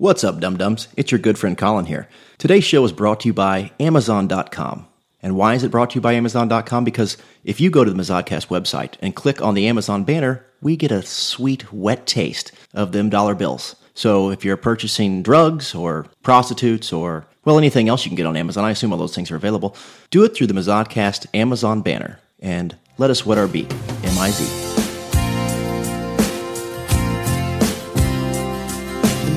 What's up, dum dums? It's your good friend Colin here. Today's show is brought to you by Amazon.com. And why is it brought to you by Amazon.com? Because if you go to the Mazodcast website and click on the Amazon banner, we get a sweet, wet taste of them dollar bills. So if you're purchasing drugs or prostitutes or, well, anything else you can get on Amazon, I assume all those things are available, do it through the Mazodcast Amazon banner and let us wet our beak. M-I-Z. And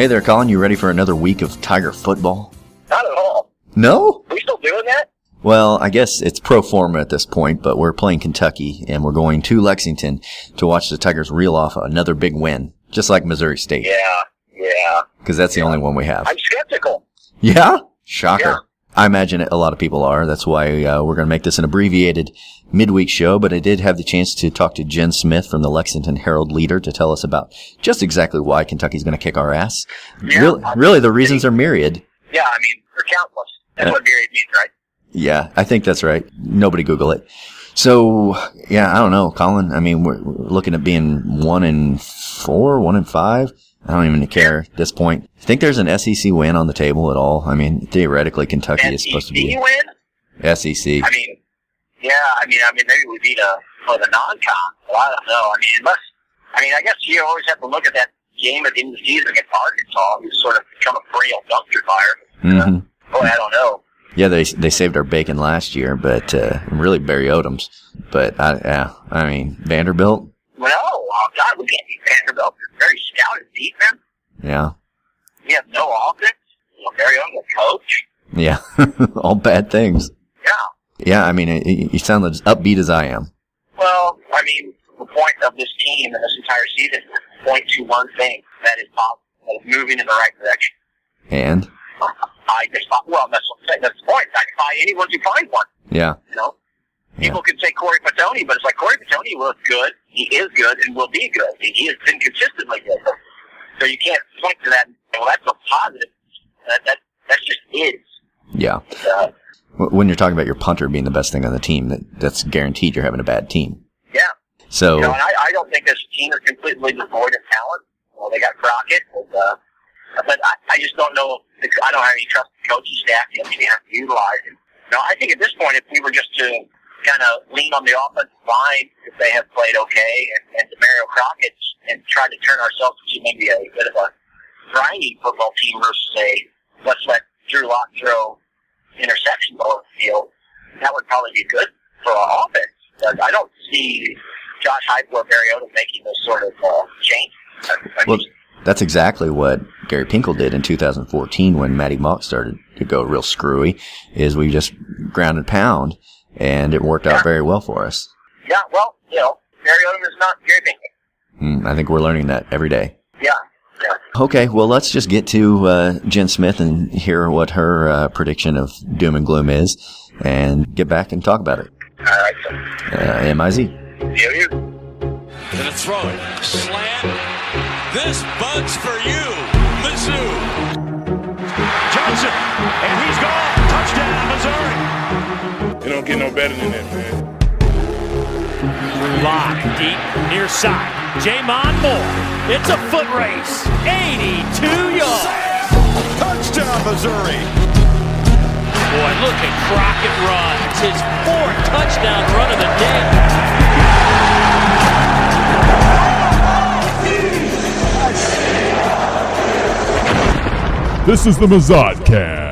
Hey there, Colin. You ready for another week of Tiger football? Not at all. No? Are we still doing that? Well, I guess it's pro forma at this point, but we're playing Kentucky and we're going to Lexington to watch the Tigers reel off another big win, just like Missouri State, Yeah, yeah. because that's the only one we have. I'm skeptical. Yeah? Shocker. Yeah. I imagine a lot of people are. That's why uh, we're going to make this an abbreviated midweek show. But I did have the chance to talk to Jen Smith from the Lexington Herald Leader to tell us about just exactly why Kentucky's going to kick our ass. Yeah. Really, really, the reasons are myriad. Yeah, I mean, they're countless. That's Yeah. what myriad means, right? Yeah, I think that's right. Nobody Google it. So, yeah, I don't know, Colin. I mean, we're, we're looking at being one in four, one in five. I don't even care at this point. Think there's an SEC win on the table at all? I mean, theoretically, Kentucky is supposed to be SEC win? SEC. I mean, yeah, I mean, I mean, maybe we beat a for the non-con. Well, I don't know. I mean, unless, I mean, I guess you always have to look at that game at the end of the season against Arkansas, who's sort of become a perennial dumpster fire. hmm Boy, I don't know. Yeah, they they saved our bacon last year, but uh, really Barry Odom's. But I, yeah, I mean Vanderbilt. Well, oh, God, we can't beat Vanderbilt. Very stout at defense. Yeah, We have no offense. Very young coach. yeah, all bad things. Yeah. Yeah, I mean, you sound as upbeat as I am. Well, I mean, the point of this team and this entire season is to point to one thing that is positive, that is moving in the right direction. And I defy, well, that's what I'm saying. That's the point. I defy anyone to find one. yeah, You know, Yeah. people can say Corey Fatony, but it's like Corey Fatony was good. He is good and will be good. He, has been consistently good. So you can't point to that. and say, Well, that's a positive. That that that's just is. yeah. Uh, When you're talking about your punter being the best thing on the team, that that's guaranteed you're having a bad team. yeah. So You know, and I, I don't think this team is completely devoid of talent. Well, they got Crockett, and, uh, but I, I just don't know. If, I don't have any trust in coaching staff to understand how to utilize it. No, I think at this point, if we were just to kind of lean on the offensive line, if they have played okay, and, and Damarea Crockett, and try to turn ourselves into maybe a bit of a grinding football team versus a let's let Drew Lock throw interceptions all over the field, that would probably be good for our offense. But I don't see Josh Heupel or Mariota making those sort of uh, change. I, I Well, that's exactly what Gary Pinkel did in 2014 when Maty Mauk started to go real screwy. Is we just ground and pound, and it worked out very well for us. yeah, well, you know, Mariota is not Gary Pinkel. Mm, I think we're learning that every day. Yeah, yeah. Okay, well, let's just get to uh, Jen Smith and hear what her uh, prediction of doom and gloom is, and get back and talk about it. All right, so Uh, MIZ. see you. Gonna throw it. Slant. This bug's for you, Mizzou. Johnson, and he's gone. Touchdown, Missouri. It don't get no better than that, man. Lock deep near side. J'Mon Moore. It's a foot race. 82 yards. Touchdown, Missouri. Boy, look at Crockett run. It's his fourth touchdown run of the day. This is the Mazodcast.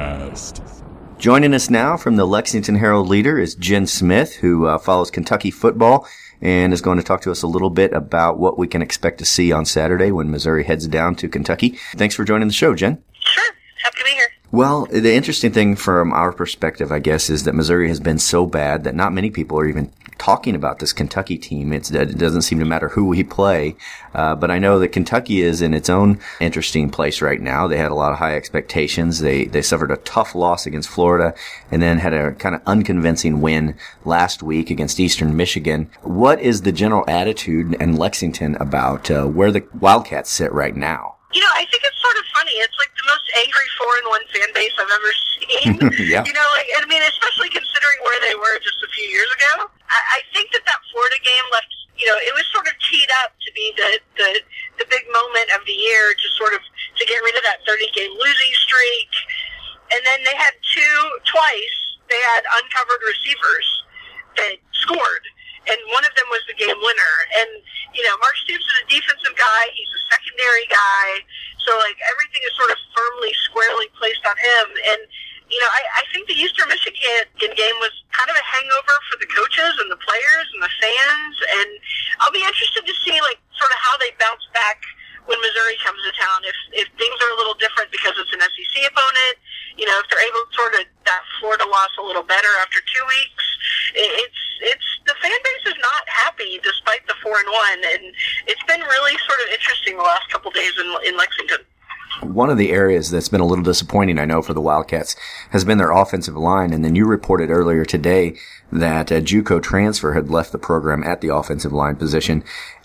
Joining us now from the Lexington Herald Leader is Jen Smith, who uh, follows Kentucky football and is going to talk to us a little bit about what we can expect to see on Saturday when Missouri heads down to Kentucky. Thanks for joining the show, Jen. Sure. Happy to be here. Well, the interesting thing from our perspective, I guess, is that Missouri has been so bad that not many people are even talking about this Kentucky team. It's, it doesn't seem to matter who we play. Uh, but I know that Kentucky is in its own interesting place right now. They had a lot of high expectations. They, they suffered a tough loss against Florida and then had a kind of unconvincing win last week against Eastern Michigan. What is the general attitude in Lexington about uh, where the Wildcats sit right now? You know, I think it's sort of funny. It's like the most angry four and one fan base I've ever seen. Yeah. You know, like I mean, especially considering where they were just a few years ago. I, think that that Florida game left. You know, it was sort of teed up to be the the the big moment of the year, to sort of to get rid of that thirty game losing streak. And then they had two twice. They had uncovered receivers that scored, and one of them was the game winner. And you know, Mark Stoops is a defensive guy. He's a secondary guy. So like everything is sort of firmly, squarely placed on him. And you know, I, I think the Eastern Michigan game was kind of a hangover for the coaches and the players and the fans. And I'll be interested to see like sort of how they bounce back when Missouri comes to town. If if things are a little different because it's an SEC opponent, you know, if they're able to sort of that Florida loss a little better after two weeks, it, it's it's the fan base is not happy despite the four and one, and it's been really sort of interesting the last couple days in in Lexington. One of the areas that's been a little disappointing, I know, for the Wildcats has been their offensive line. And then you reported earlier today that a JUCO transfer had left the program at the offensive line position.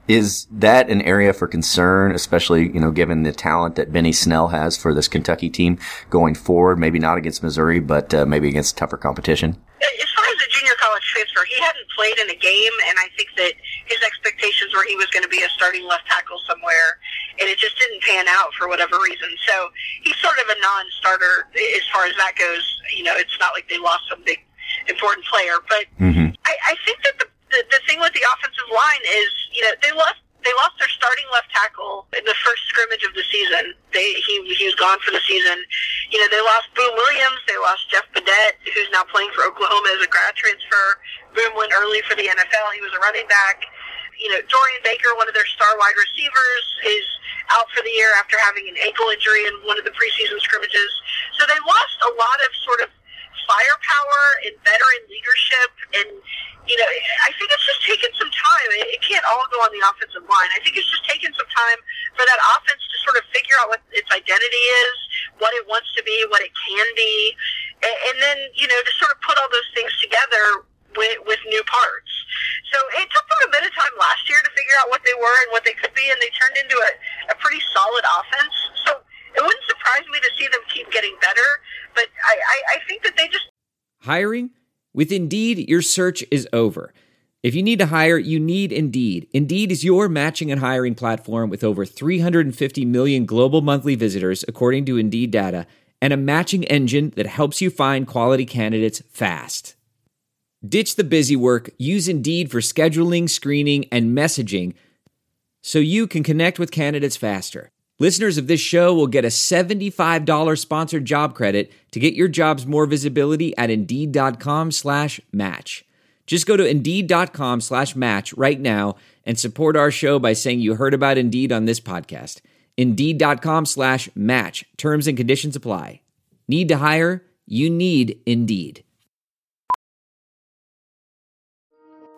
Is that an area for concern, especially, you know, given the talent that Benny Snell has for this Kentucky team going forward? Maybe not against Missouri, but uh, maybe against tougher competition? As far as a junior college transfer, he hadn't played in a game, and I think that his expectations were he was going to be a starting left tackle somewhere, and it just didn't pan out for whatever reason. So he's sort of a non-starter as far as that goes. You know, it's not like they lost some big important player, but Mm-hmm. I, I think that the, the the thing with the offensive line is, you know, they lost they lost their starting left tackle in the first scrimmage of the season. They he he was gone for the season. You know, they lost Boom Williams, they lost Jeff Badet, who's now playing for Oklahoma as a grad transfer. Boom went early for the NFL. He was a running back. You know, Dorian Baker, one of their star wide receivers, is out for the year after having an ankle injury in one of the preseason scrimmages. So they lost a lot of sort of firepower and veteran leadership and you know, I think it's just taken some time. It, can't all go on the offensive line. I think it's just taken some time for that offense to sort of figure out what its identity is, what it wants to be, what it can be, and, and then you know to sort of put all those things together with, with new parts. So it took them a bit of time last year to figure out what they were and what they could be, and they turned into a, a pretty solid offense. So it wouldn't surprise me to see them keep getting better, but I, I, I think that they just Hiring? With Indeed, your search is over. If you need to hire, you need Indeed. Indeed is your matching and hiring platform with over 350 million global monthly visitors, according to Indeed data, and a matching engine that helps you find quality candidates fast. Ditch the busy work, use Indeed for scheduling, screening, and messaging so you can connect with candidates faster. Listeners of this show will get a $75 sponsored job credit to get your jobs more visibility at Indeed.com slash match. Just go to Indeed.com slash match right now and support our show by saying you heard about Indeed on this podcast. Indeed.com slash match. Terms and conditions apply. Need to hire? You need Indeed.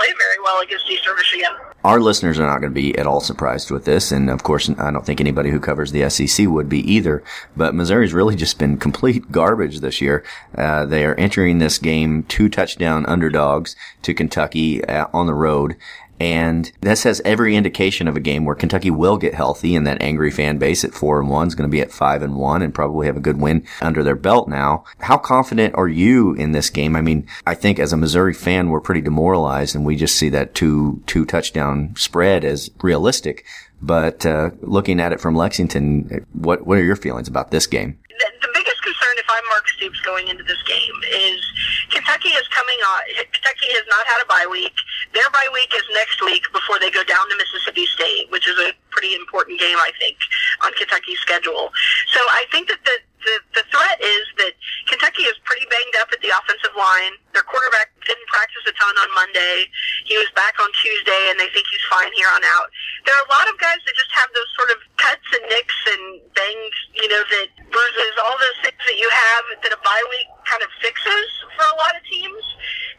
Play very well against East Michigan. Our listeners are not going to be at all surprised with this, and of course, I don't think anybody who covers the SEC would be either. But Missouri's really just been complete garbage this year. Uh, they are entering this game two touchdown underdogs to Kentucky uh, on the road. And this has every indication of a game where Kentucky will get healthy and that angry fan base at four and one is going to be at five and one and probably have a good win under their belt now. How confident are you in this game? I mean, I think as a Missouri fan, we're pretty demoralized and we just see that two, two touchdown spread as realistic. But, uh, looking at it from Lexington, what, what are your feelings about this game? The, biggest concern, if I'm Mark Stoops going into this game, is Kentucky is coming on. Kentucky has not had a bye week. Their bye week is next week before they go down to Mississippi State, which is a pretty important game, I think, on Kentucky's schedule. So I think that the the, the threat is that Kentucky is pretty banged up at the offensive line. Their quarterback didn't practice a ton on Monday. He was back on Tuesday, and they think he's fine here on out. There are a lot of guys that just have those sort of cuts and nicks and bangs, you know, that bruises, all those things that you have that a bye week kind of fixes for a lot of teams.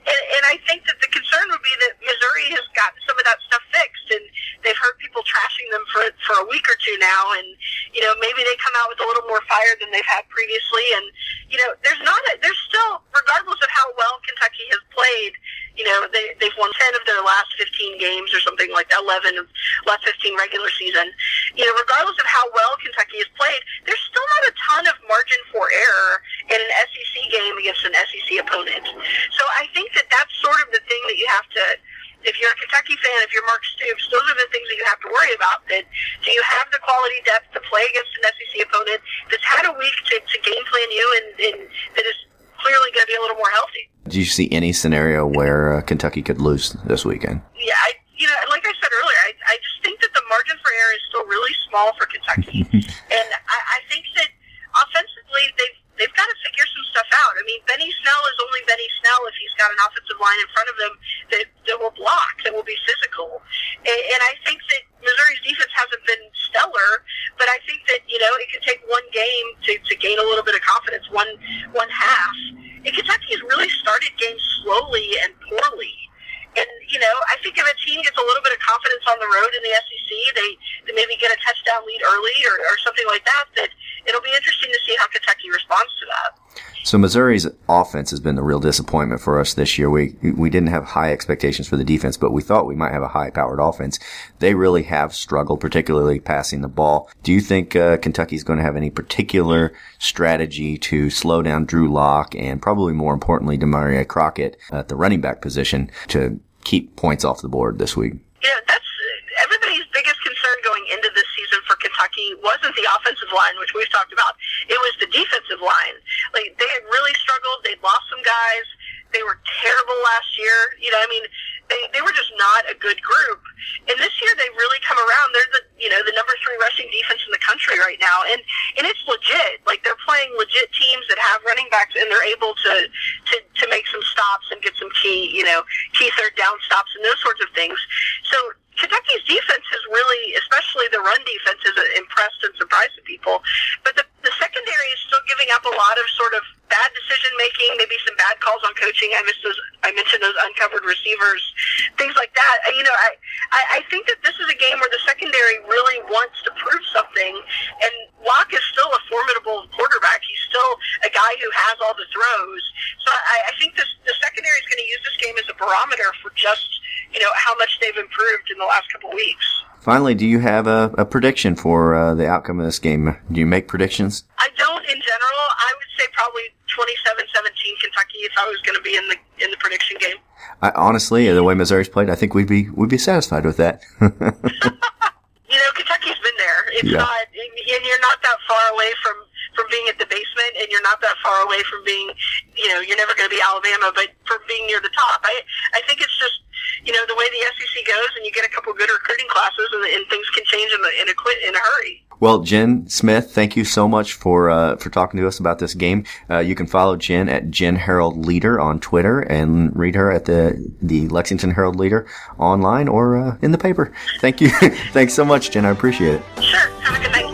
And, and I think that the concern would be that Missouri has got some of that stuff fixed, and they've heard people trashing them for for a week or two now, and you know maybe they come out with a little more fire than they've had previously, and you know there's not a, there's still regardless of how well Kentucky has played, you know they they've won ten of their last 15 games or something like that, 11 of last 15 regular season. You know regardless of how well Kentucky has played, there's still not a ton of margin for error in an SEC game against an SEC opponent. So I think that that's sort of the thing that you have to if you're a Kentucky fan, if you're Mark Stoops, those are the things that you have to worry about. That do you have the quality depth to play against an SEC opponent that's had a week to, to game plan you and, and that is clearly going to be a little more healthy? Do you see any scenario where uh, Kentucky could lose this weekend? Yeah, I, you know, like I said earlier, I, I just think that the margin for error is still really small for Kentucky, and I, I think that offensively they've they've got to figure some stuff out. I mean, Benny Snell is only Benny Snell if he's got an offensive line in front of him that, that will block, that will be physical. And, and I think that Missouri's defense hasn't been stellar, but I think that, you know, it could take one game to, to gain a little bit of confidence, one, one half. And Kentucky's really started games slowly and poorly. And you know, I think if a team gets a little bit of confidence on the road in the SEC, they, they maybe get a touchdown lead early or, or something like that. That it'll be interesting to see how Kentucky responds to that. So Missouri's offense has been the real disappointment for us this year. We we didn't have high expectations for the defense, but we thought we might have a high-powered offense. They really have struggled, particularly passing the ball. Do you think uh, Kentucky's going to have any particular strategy to slow down Drew Lock and probably more importantly, Damarea Crockett at the running back position to keep points off the board this week? Yeah, that's everybody's biggest concern going into this season for Kentucky wasn't the offensive line, which we've talked about. It was the defensive line. Like they had really struggled. They'd lost some guys. They were terrible last year. You know, I mean, they they were just not a good group. And this year they've really come around. They're the you know the number three rushing defense in the country right now, and and it's legit. Like they're playing legit teams that have running backs, and they're able to to to make some stops and get some key you know key third down stops and those sorts of things. So Kentucky's defense has really, especially the run defense, has impressed and surprised people. But the, the secondary is still giving up a lot of sort of bad decision making, maybe some bad calls on coaching. I missed those. I mentioned those uncovered receivers, things like that. You know, I, I I think that this is a game where the secondary really wants to prove something, and Lock is still a formidable quarterback. He's still a guy who has all the throws. So I, I think this the secondary is going to use this game as a barometer for just you know how much they've improved in the last couple weeks. Finally, do you have a, a prediction for uh, the outcome of this game? Do you make predictions? I don't in general. I would say probably 27-17 Kentucky if I was going to be in the in the prediction game. I, honestly, the way Missouri's played, I think we'd be we'd be satisfied with that. You know, Kentucky's been there. It's Yeah. not, and you're not that far away from from being at the basement, and you're not that far away from being, you know, you're never going to be Alabama, but from being near the top. I I think it's just, you know, the way the SEC goes, and you get a couple good recruiting classes, and, and things can change in a in a quick in a hurry. well, Jen Smith, thank you so much for uh, for talking to us about this game. Uh, you can follow Jen at Jen Herald Leader on Twitter and read her at the the Lexington Herald Leader online or uh, in the paper. Thank you. Thanks so much, Jen. I appreciate it. Sure. Have a good night.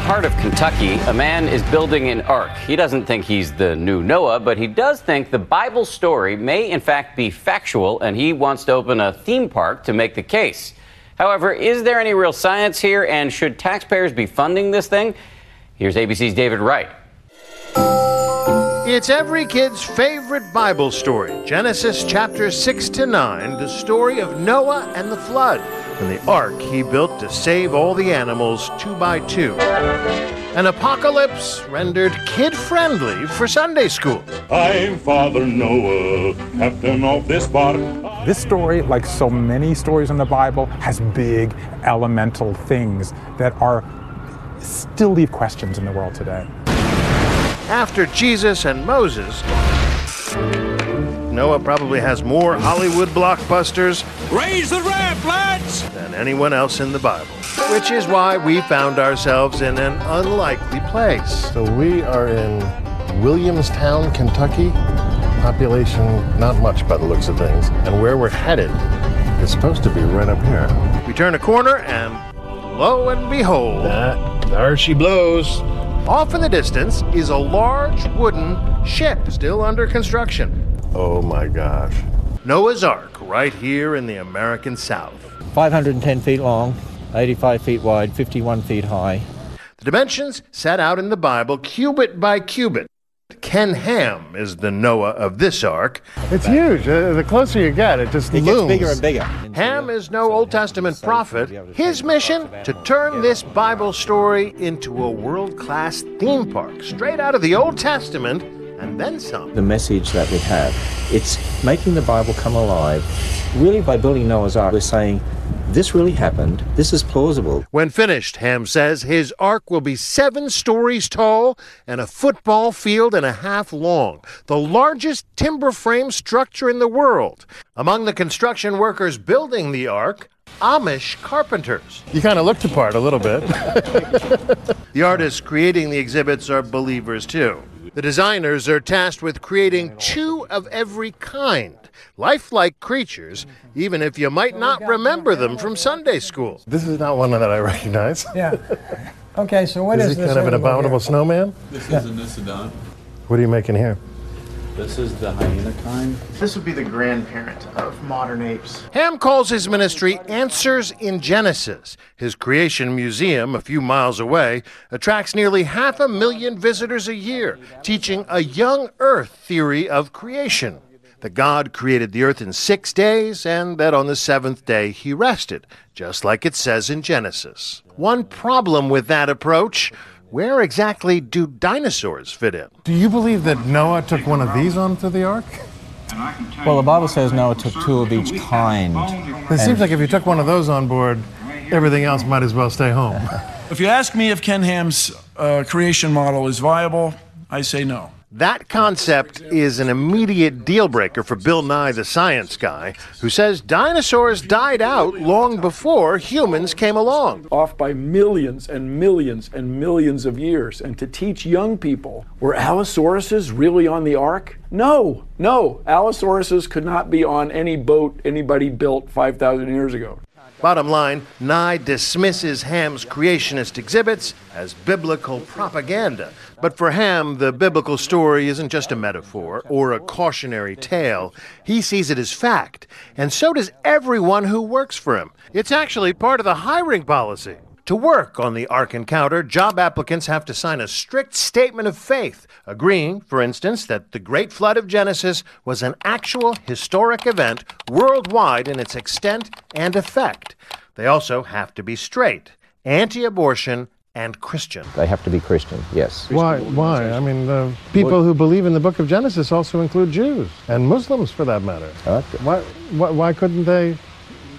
Heart of Kentucky, a man is building an ark. He doesn't think he's the new Noah, but he does think the Bible story may, in fact, be factual, and he wants to open a theme park to make the case. However, is there any real science here, and should taxpayers be funding this thing? Here's ABC's David Wright. It's every kid's favorite Bible story Genesis chapter 6 to 9, the story of Noah and the flood, and the ark he built to save all the animals two by two. An apocalypse rendered kid friendly for Sunday school. I'm Father Noah, captain of this bark. This story, like so many stories in the Bible, has big elemental things that are still leave questions in the world today. After Jesus and Moses, Noah probably has more Hollywood blockbusters Raise the ramp, lads! than anyone else in the Bible. Which is why we found ourselves in an unlikely place. So we are in Williamstown, Kentucky. Population not much by the looks of things. And where we're headed is supposed to be right up here. We turn a corner and lo and behold, there she blows. Off in the distance is a large wooden ship still under construction. Oh my gosh. Noah's Ark, right here in the American South. 510 feet long, 85 feet wide, 51 feet high. The dimensions set out in the Bible, cubit by cubit. Ken Ham is the Noah of this ark. It's huge. Uh, the closer you get, it just It looms. gets bigger and bigger. Ham is no Old Testament prophet. His mission to turn this Bible story into a world-class theme park, straight out of the Old Testament and then some. The message that we have, it's making the Bible come alive. Really, by building Noah's Ark, we're saying this really happened. This is plausible. When finished, Ham says his ark will be seven stories tall and a football field and a half long, the largest timber frame structure in the world. Among the construction workers building the ark, Amish carpenters. You kind of looked apart a little bit. The artists creating the exhibits are believers too. The designers are tasked with creating two of every kind, lifelike creatures, even if you might not remember them from Sunday school. this is not one that I recognize. Yeah. Okay, so what is, is he this kind of an animal here? abominable snowman? This Yeah. is a Nisodon. What are you making here? This is the hyena kind. This would be the grandparent of modern apes. Ham calls his ministry Answers in Genesis. His creation museum, a few miles away, attracts nearly half a million visitors a year, teaching a young earth theory of creation. That God created the earth in six days, and that on the seventh day he rested, just like it says in Genesis. One problem with that approach where exactly do dinosaurs fit in? Do you believe that Noah took one of these onto the ark? Well, the Bible says Noah took two of each kind. It seems like if you took one of those on board, everything else might as well stay home. If you ask me if Ken Ham's uh, creation model is viable, I say no. That concept is an immediate deal breaker for Bill Nye, the science guy, who says dinosaurs died out long before humans came along. off by millions and millions and millions of years. And to teach young people, were Allosauruses really on the ark? No, no. Allosauruses could not be on any boat anybody built 5,000 years ago. Bottom line, Nye dismisses Ham's creationist exhibits as biblical propaganda. But for Ham, the biblical story isn't just a metaphor or a cautionary tale. He sees it as fact, and so does everyone who works for him. It's actually part of the hiring policy. To work on the Ark Encounter, job applicants have to sign a strict statement of faith, agreeing, for instance, that the Great Flood of Genesis was an actual historic event worldwide in its extent and effect. They also have to be straight, anti abortion, and Christian. They have to be Christian, yes. Why? Why? I mean, the people who believe in the Book of Genesis also include Jews and Muslims, for that matter. Why? Why, why couldn't they?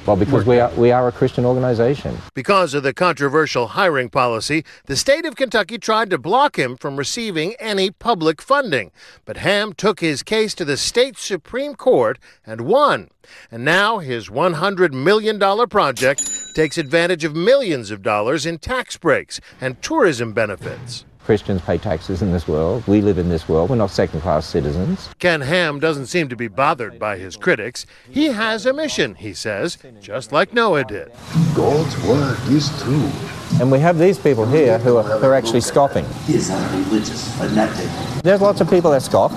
Well, because we are, we are a Christian organization. Because of the controversial hiring policy, the state of Kentucky tried to block him from receiving any public funding. But Ham took his case to the state Supreme Court and won. And now his $100 million project takes advantage of millions of dollars in tax breaks and tourism benefits. Christians pay taxes in this world. We live in this world. We're not second class citizens. Ken Ham doesn't seem to be bothered by his critics. He has a mission, he says, just like Noah did. God's word is true. And we have these people here who are, who are actually scoffing. He's not religious, fanatic. There's lots of people that scoff,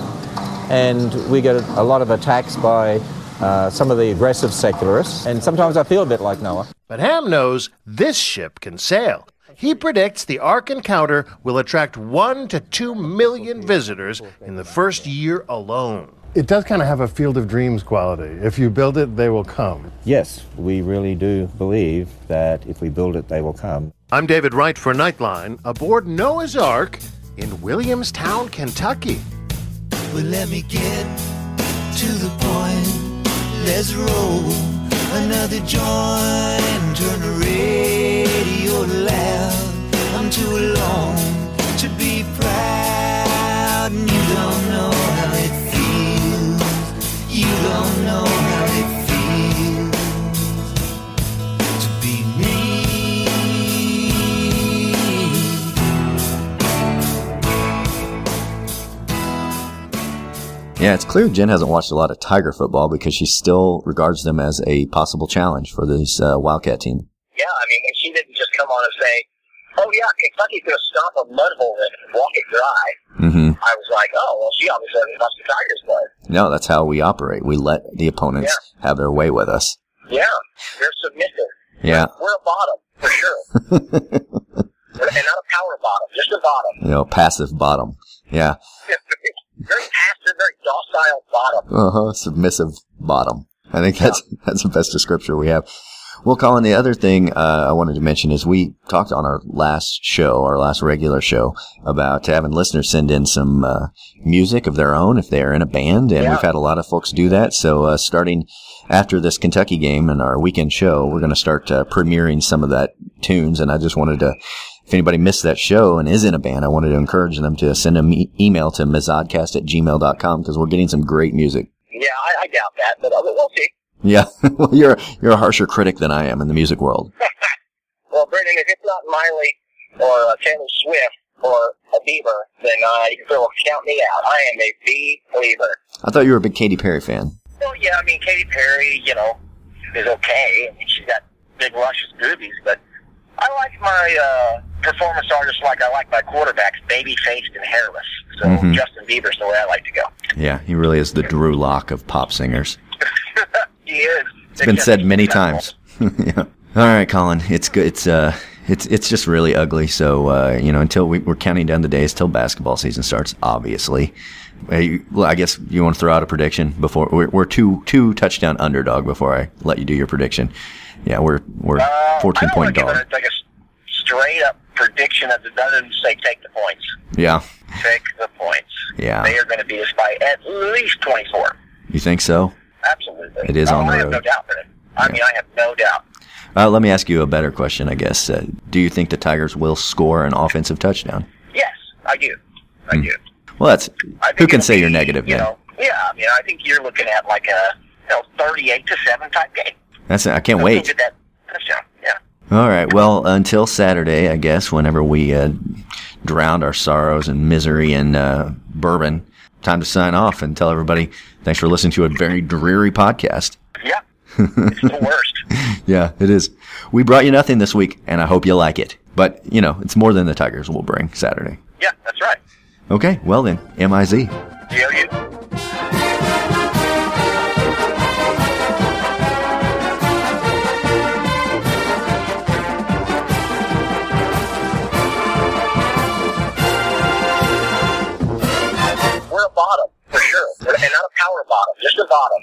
and we get a lot of attacks by uh, some of the aggressive secularists, and sometimes I feel a bit like Noah. But Ham knows this ship can sail. He predicts the Ark Encounter will attract one to two million visitors in the first year alone. It does kind of have a field of dreams quality. If you build it, they will come. Yes, we really do believe that if we build it, they will come. I'm David Wright for Nightline aboard Noah's Ark in Williamstown, Kentucky. Well, let me get to the point. Let's roll another joint. Turn the radio loud. I'm too alone to be proud. And you don't know how it feels. You don't know how it feels to be me. Yeah, it's clear Jen hasn't watched a lot of Tiger football because she still regards them as a possible challenge for this uh, Wildcat team. Yeah, I mean, and she didn't just come on and say, "Oh yeah, Kentucky's going to stop a mud hole and walk it dry." Mm-hmm. I was like, "Oh well, she obviously hasn't watched the Tigers play." No, that's how we operate. We let the opponents have their way with us. Yeah, they're submissive. Yeah. We're a bottom for sure, and not a power bottom, just a bottom. You know, passive bottom. Yeah. very passive, very docile bottom. Uh huh. Submissive bottom. I think that's that's the best description we have. Well, Colin, the other thing uh, I wanted to mention is we talked on our last show, our last regular show, about having listeners send in some uh, music of their own if they're in a band, and we've had a lot of folks do that. So, uh, starting after this Kentucky game and our weekend show, we're going to start uh, premiering some of that tunes. And I just wanted to, if anybody missed that show and is in a band, I wanted to encourage them to send an e- email to mizodcast at gmail.com because we're getting some great music. Yeah, I, I doubt that, but uh, we'll see. Yeah, well, you're you're a harsher critic than I am in the music world. Well, Brendan, if it's not Miley or uh, Taylor Swift or a Bieber, then uh, you can sort of count me out. I am a B believer. I thought you were a big Katy Perry fan. Well, yeah, I mean, Katy Perry, you know, is okay. I mean, she's got big, luscious boobies, but I like my uh, performance artists like I like my quarterbacks, baby-faced and hairless. So Mhm. Justin Bieber's the way I like to go. Yeah, he really is the Drew Lock of pop singers. Is. It's been said many times. yeah. All right, Colin. It's good. It's uh, it's it's just really ugly. So uh, you know, until we, we're counting down the days till basketball season starts, obviously. Well, I guess you want to throw out a prediction before we're, we're two two touchdown underdog before I let you do your prediction. Yeah, we're we're Uh, fourteen point dog. it like a straight up prediction that doesn't say take the points. Yeah, Take the points. Yeah. They are going to beat us by at least 24. you think so? Absolutely. It is Oh, on the I have no doubt it. I mean, I have no doubt. Uh, let me ask you a better question, I guess. Uh, do you think the Tigers will score an offensive touchdown? Yes, I do. I do. Well, that's who can say be, you're negative, You man. know, yeah, I mean, I think you're looking at like a you know, 38 to 7 type game. That's I can't Let's wait. Get that touchdown. Yeah. All right. Well, until Saturday, I guess, whenever we uh, drowned our sorrows and misery in uh, bourbon, time to sign off and tell everybody thanks for listening to a very dreary podcast. Yeah. It's the worst. Yeah, it is. We brought you nothing this week, and I hope you like it. But, you know, it's more than the Tigers will bring Saturday. Yeah, that's right. Okay, well then, M-I-Z. G-O-U. Power bottom, just a bottom.